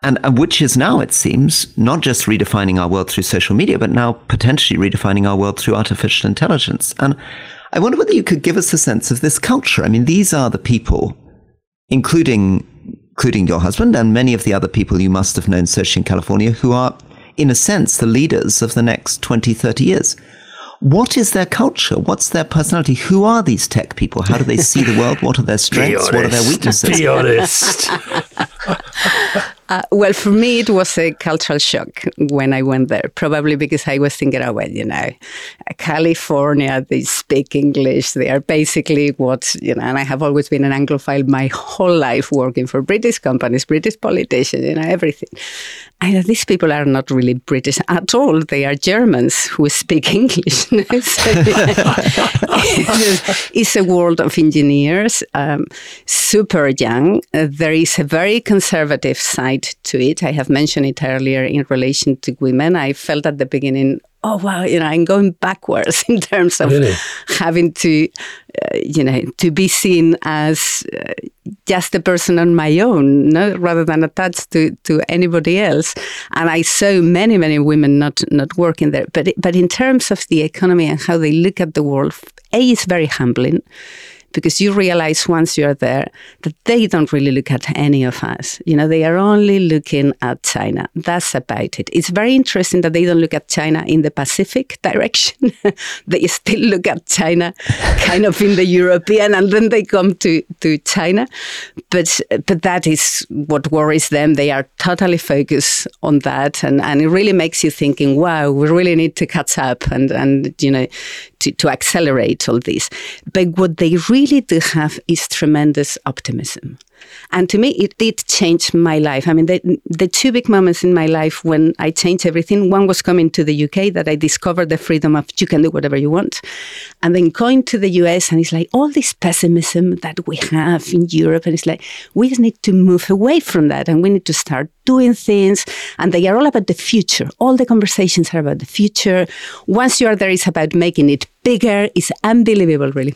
Speaker 2: And, and, which is now, it seems, not just redefining our world through social media, but now potentially redefining our world through artificial intelligence. And I wonder whether you could give us a sense of this culture. I mean, these are the people, including including your husband and many of the other people you must have known searching California, who are, in a sense, the leaders of the next 20, 30 years. What is their culture? What's their personality? Who are these tech people? How do they see the world? What are their strengths? What are their weaknesses?
Speaker 1: Be honest.
Speaker 3: Uh, well, for me, it was a cultural shock when I went there, probably because I was thinking, oh, well, you know, California, they speak English. They are basically what, you know, and I have always been an Anglophile my whole life working for British companies, British politicians, you know, everything. I these people are not really British at all. They are Germans who speak English. it's a world of engineers, um, super young. Uh, there is a very conservative side to it. I have mentioned it earlier in relation to women. I felt at the beginning, oh wow, you know, I'm going backwards in terms of really? having to, uh, you know, to be seen as uh, just a person on my own, no, rather than attached to, to anybody else. And I saw many, many women not not working there. But but in terms of the economy and how they look at the world, a is very humbling because you realize once you're there that they don't really look at any of us. You know, they are only looking at China. That's about it. It's very interesting that they don't look at China in the Pacific direction. they still look at China kind of in the European and then they come to, to China. But but that is what worries them. They are totally focused on that and, and it really makes you thinking, wow, we really need to catch up and, and you know, to, to accelerate all this. But what they really do have is tremendous optimism. And to me, it did change my life. I mean, the, the two big moments in my life when I changed everything one was coming to the UK, that I discovered the freedom of you can do whatever you want. And then going to the US, and it's like all this pessimism that we have in Europe. And it's like, we just need to move away from that and we need to start doing things. And they are all about the future. All the conversations are about the future. Once you are there, it's about making it bigger. It's unbelievable, really.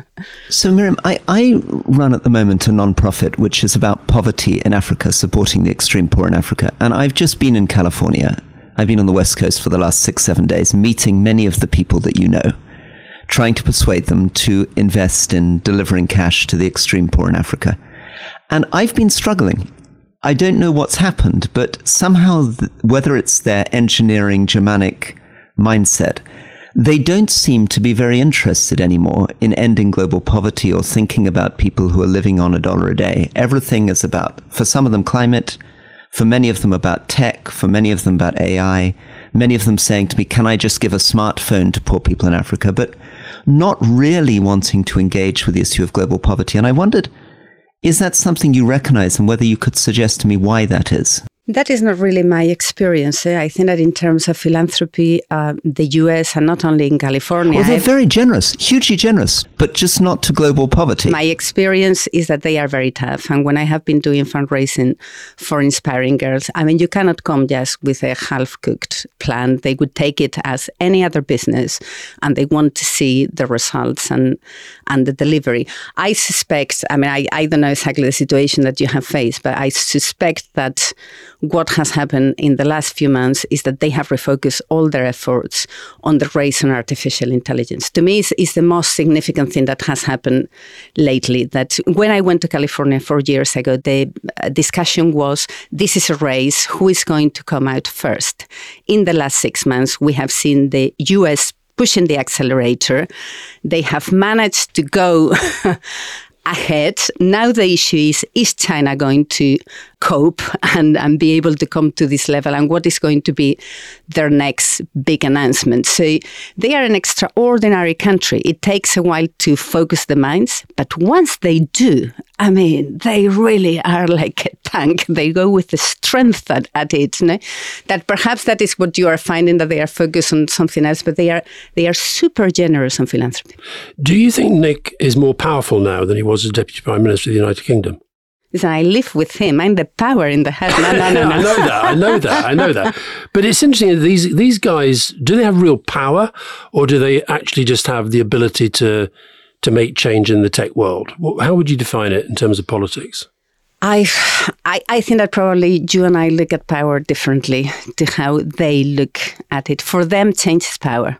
Speaker 2: so, Miriam, I, I run at the moment a nonprofit which is about poverty in Africa, supporting the extreme poor in Africa. And I've just been in California. I've been on the West Coast for the last six, seven days, meeting many of the people that you know, trying to persuade them to invest in delivering cash to the extreme poor in Africa. And I've been struggling. I don't know what's happened, but somehow, whether it's their engineering Germanic mindset, they don't seem to be very interested anymore in ending global poverty or thinking about people who are living on a dollar a day. Everything is about, for some of them, climate, for many of them about tech, for many of them about AI, many of them saying to me, can I just give a smartphone to poor people in Africa? But not really wanting to engage with the issue of global poverty. And I wondered, is that something you recognize and whether you could suggest to me why that is?
Speaker 3: That is not really my experience. Eh? I think that in terms of philanthropy, uh, the US and not only in California.
Speaker 2: Well, they're very generous, hugely generous, but just not to global poverty.
Speaker 3: My experience is that they are very tough. And when I have been doing fundraising for Inspiring Girls, I mean, you cannot come just with a half cooked plan. They would take it as any other business and they want to see the results and, and the delivery. I suspect, I mean, I, I don't know exactly the situation that you have faced, but I suspect that what has happened in the last few months is that they have refocused all their efforts on the race and artificial intelligence. To me, it's, the most significant thing that has happened lately. That when I went to California four years ago, the uh, discussion was this is a race, who is going to come out first? In the last six months, we have seen the US pushing the accelerator. They have managed to go ahead. Now the issue is, is China going to cope and, and be able to come to this level and what is going to be their next big announcement. So they are an extraordinary country. It takes a while to focus the minds, but once they do, I mean, they really are like a tank. They go with the strength at, at it. That perhaps that is what you are finding that they are focused on something else, but they are they are super generous on philanthropy.
Speaker 1: Do you think Nick is more powerful now than he was as Deputy Prime Minister of the United Kingdom?
Speaker 3: Listen, I live with him. I'm the power in the house. No, no, no,
Speaker 1: no. I know that. I know that. I know that. But it's interesting. These these guys, do they have real power, or do they actually just have the ability to to make change in the tech world? How would you define it in terms of politics?
Speaker 3: I, I, I think that probably you and I look at power differently to how they look at it. For them, change is power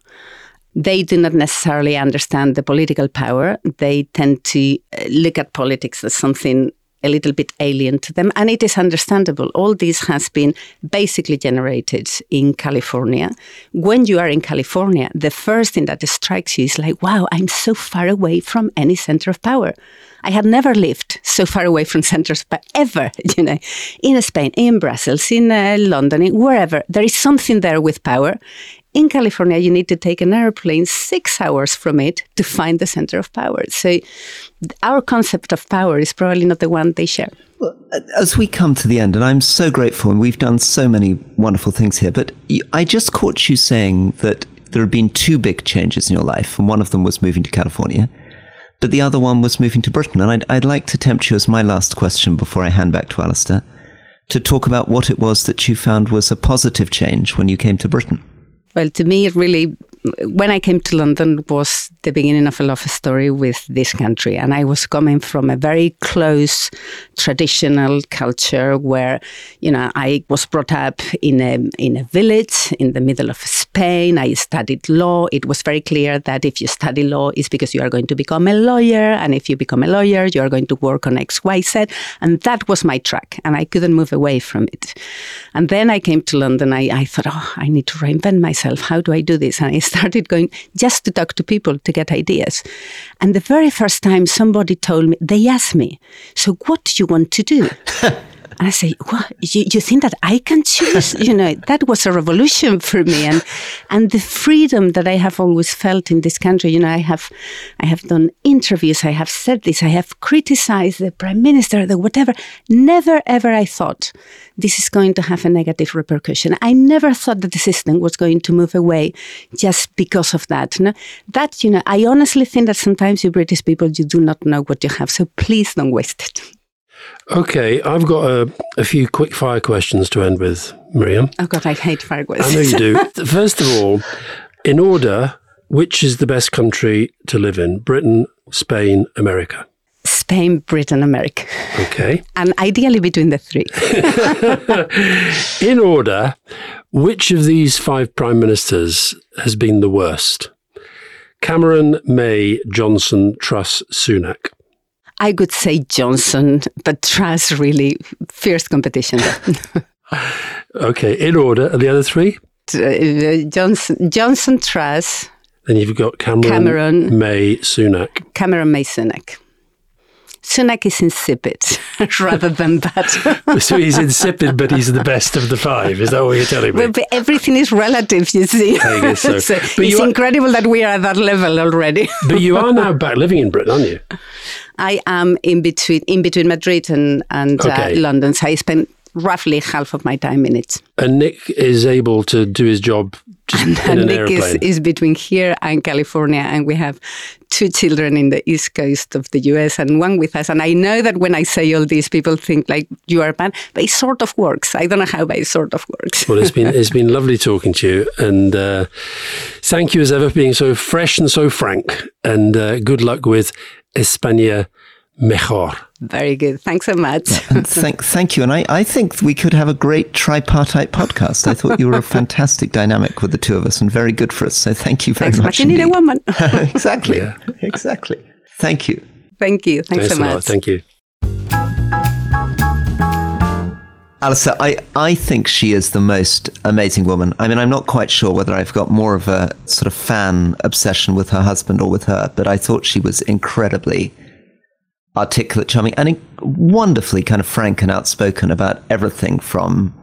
Speaker 3: they do not necessarily understand the political power. They tend to uh, look at politics as something a little bit alien to them. And it is understandable. All this has been basically generated in California. When you are in California, the first thing that strikes you is like, wow, I'm so far away from any center of power. I had never lived so far away from centers of power ever, you know, in Spain, in Brussels, in uh, London, in wherever. There is something there with power. In California, you need to take an airplane six hours from it to find the center of power. So, our concept of power is probably not the one they share.
Speaker 2: Well, as we come to the end, and I'm so grateful, and we've done so many wonderful things here, but I just caught you saying that there have been two big changes in your life, and one of them was moving to California, but the other one was moving to Britain. And I'd, I'd like to tempt you as my last question before I hand back to Alastair to talk about what it was that you found was a positive change when you came to Britain.
Speaker 3: Well, to me, it really when I came to London was the beginning of a love story with this country. And I was coming from a very close traditional culture where, you know, I was brought up in a, in a village in the middle of Spain. I studied law. It was very clear that if you study law, it's because you are going to become a lawyer. And if you become a lawyer, you are going to work on X, Y, Z. And that was my track. And I couldn't move away from it. And then I came to London. I, I thought, oh, I need to reinvent myself. How do I do this? And I started going just to talk to people to get ideas. And the very first time somebody told me, they asked me, So what do you want to do? And I say, what? You, you think that I can choose? you know, that was a revolution for me. And, and the freedom that I have always felt in this country, you know, I have, I have done interviews, I have said this, I have criticized the prime minister, the whatever. Never ever I thought this is going to have a negative repercussion. I never thought that the system was going to move away just because of that. No? That, you know, I honestly think that sometimes you British people, you do not know what you have. So please don't waste it.
Speaker 1: Okay, I've got a, a few quick fire questions to end with, Miriam.
Speaker 3: Oh, God, I hate fire questions.
Speaker 1: I know you do. First of all, in order, which is the best country to live in? Britain, Spain, America?
Speaker 3: Spain, Britain, America.
Speaker 1: Okay.
Speaker 3: And ideally between the three.
Speaker 1: in order, which of these five prime ministers has been the worst? Cameron, May, Johnson, Truss, Sunak.
Speaker 3: I could say Johnson, but Truss really fierce competition.
Speaker 1: okay, in order, are the other three?
Speaker 3: Uh, Johnson, Johnson, Truss.
Speaker 1: Then you've got Cameron, Cameron, May, Sunak.
Speaker 3: Cameron, May, Sunak. Sunak is insipid rather than that.
Speaker 1: so he's insipid, but he's the best of the five. Is that what you're telling me?
Speaker 3: But everything is relative, you see.
Speaker 1: I guess so. so
Speaker 3: it's are, incredible that we are at that level already.
Speaker 1: but you are now back living in Britain, aren't you?
Speaker 3: I am in between in between Madrid and and uh, okay. uh, London. So I spend roughly half of my time in it.
Speaker 1: And Nick is able to do his job just and, in an
Speaker 3: Nick
Speaker 1: airplane.
Speaker 3: Is, is between here and California, and we have two children in the east coast of the US and one with us. And I know that when I say all these, people think like you are bad, but it sort of works. I don't know how, but it sort of works.
Speaker 1: well, it's been it's been lovely talking to you, and uh, thank you as ever for being so fresh and so frank. And uh, good luck with España mejor.
Speaker 3: Very good. Thanks so much.
Speaker 2: Yeah, thank, thank you. And I, I think we could have a great tripartite podcast. I thought you were a fantastic dynamic with the two of us and very good for us. So thank you very
Speaker 3: Thanks
Speaker 2: much.
Speaker 3: You need a woman.
Speaker 2: exactly. Yeah. Exactly. Thank you.
Speaker 3: Thank you. Thanks, Thanks so much.
Speaker 1: Thank you.
Speaker 2: Alastair, I, I think she is the most amazing woman. I mean, I'm not quite sure whether I've got more of a sort of fan obsession with her husband or with her, but I thought she was incredibly articulate, charming, and wonderfully kind of frank and outspoken about everything from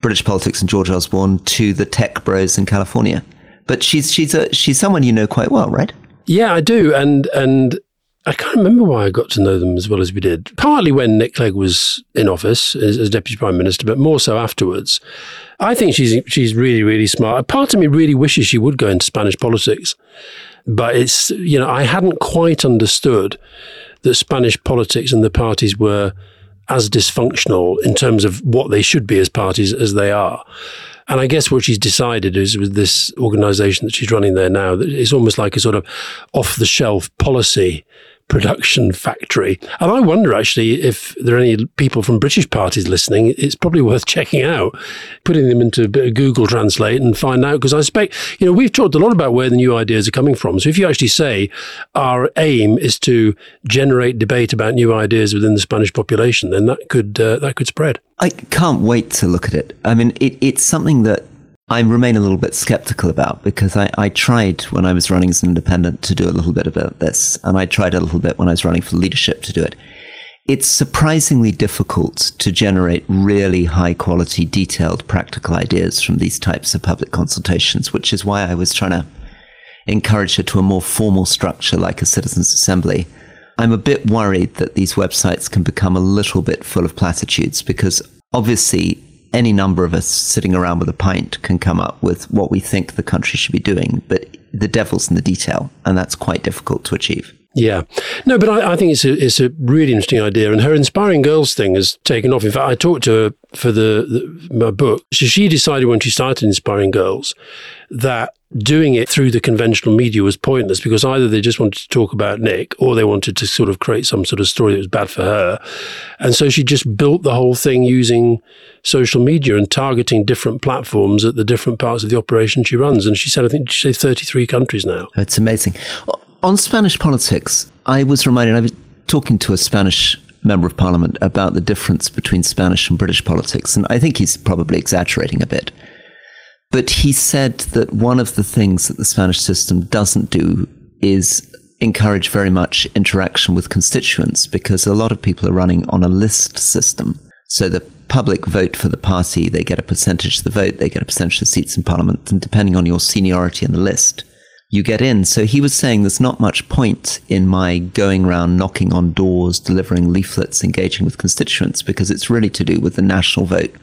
Speaker 2: British politics and George Osborne to the tech bros in California. But she's she's a she's someone you know quite well, right?
Speaker 1: Yeah, I do, and and I can't remember why I got to know them as well as we did. Partly when Nick Clegg was in office as, as deputy prime minister, but more so afterwards. I think she's she's really really smart. Part of me really wishes she would go into Spanish politics, but it's you know I hadn't quite understood that Spanish politics and the parties were as dysfunctional in terms of what they should be as parties as they are. And I guess what she's decided is with this organization that she's running there now, that it's almost like a sort of off the shelf policy production factory. And I wonder actually if there are any people from British parties listening. It's probably worth checking out, putting them into Google Translate and find out. Because I suspect, you know, we've talked a lot about where the new ideas are coming from. So if you actually say our aim is to generate debate about new ideas within the Spanish population, then that could uh, that could spread.
Speaker 2: I can't wait to look at it. I mean, it, it's something that I remain a little bit skeptical about because I, I tried when I was running as an independent to do a little bit about this, and I tried a little bit when I was running for leadership to do it. It's surprisingly difficult to generate really high quality, detailed, practical ideas from these types of public consultations, which is why I was trying to encourage her to a more formal structure like a citizens' assembly. I'm a bit worried that these websites can become a little bit full of platitudes because obviously any number of us sitting around with a pint can come up with what we think the country should be doing, but the devil's in the detail, and that's quite difficult to achieve.
Speaker 1: Yeah, no, but I, I, think it's a it's a really interesting idea, and her inspiring girls thing has taken off. In fact, I talked to her for the, the my book. So she decided when she started inspiring girls that doing it through the conventional media was pointless because either they just wanted to talk about Nick or they wanted to sort of create some sort of story that was bad for her. And so she just built the whole thing using social media and targeting different platforms at the different parts of the operation she runs. And she said, I think she said 33 countries now.
Speaker 2: It's amazing. On Spanish politics, I was reminded, I was talking to a Spanish member of parliament about the difference between Spanish and British politics. And I think he's probably exaggerating a bit. But he said that one of the things that the Spanish system doesn't do is encourage very much interaction with constituents because a lot of people are running on a list system. So the public vote for the party, they get a percentage of the vote, they get a percentage of seats in parliament, and depending on your seniority in the list, you get in. So he was saying there's not much point in my going around knocking on doors, delivering leaflets, engaging with constituents, because it's really to do with the national vote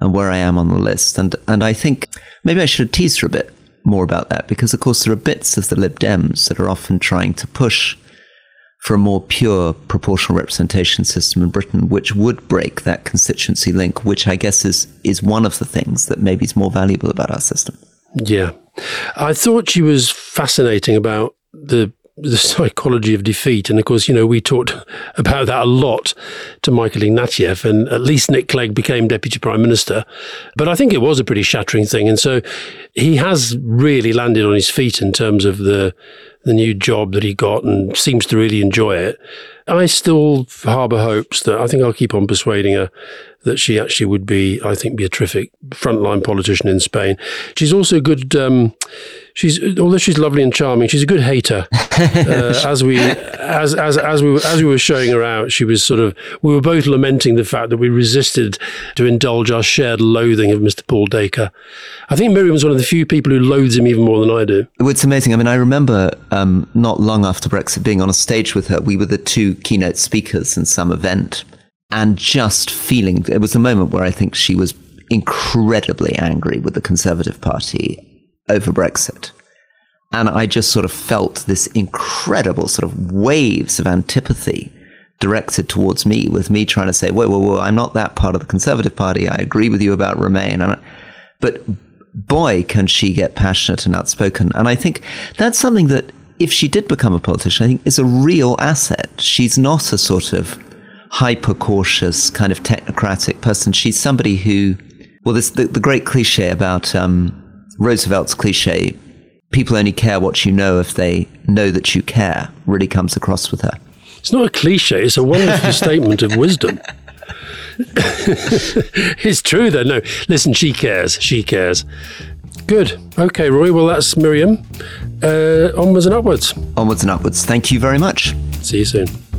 Speaker 2: and where I am on the list. And and I think maybe I should tease her a bit more about that because of course there are bits of the Lib Dems that are often trying to push for a more pure proportional representation system in Britain, which would break that constituency link, which I guess is is one of the things that maybe is more valuable about our system.
Speaker 1: Yeah. I thought she was fascinating about the the psychology of defeat. And of course, you know, we talked about that a lot to Michael Ignatieff, and at least Nick Clegg became Deputy Prime Minister. But I think it was a pretty shattering thing. And so he has really landed on his feet in terms of the the new job that he got and seems to really enjoy it. I still harbour hopes that I think I'll keep on persuading her that she actually would be, I think, be a terrific frontline politician in Spain. She's also good. Um, she's although she's lovely and charming, she's a good hater. Uh, as we as as as we as we were showing her out, she was sort of. We were both lamenting the fact that we resisted to indulge our shared loathing of Mr. Paul Dacre. I think Miriam's one of the few people who loathes him even more than I do.
Speaker 2: It's amazing. I mean, I remember um, not long after Brexit being on a stage with her, we were the two keynote speakers in some event and just feeling it was a moment where I think she was incredibly angry with the Conservative Party over Brexit. And I just sort of felt this incredible sort of waves of antipathy directed towards me, with me trying to say, whoa, whoa, whoa, I'm not that part of the Conservative Party. I agree with you about Remain. And But boy, can she get passionate and outspoken. And I think that's something that if she did become a politician, I think is a real asset. She's not a sort of hyper cautious, kind of technocratic person. She's somebody who, well, there's the, the great cliche about um, Roosevelt's cliche people only care what you know if they know that you care really comes across with her.
Speaker 1: It's not a cliche, it's a wonderful statement of wisdom. it's true, though. No, listen, she cares. She cares. Good. Okay, Roy. Well, that's Miriam. Uh, onwards and upwards.
Speaker 2: Onwards and upwards. Thank you very much.
Speaker 1: See you soon.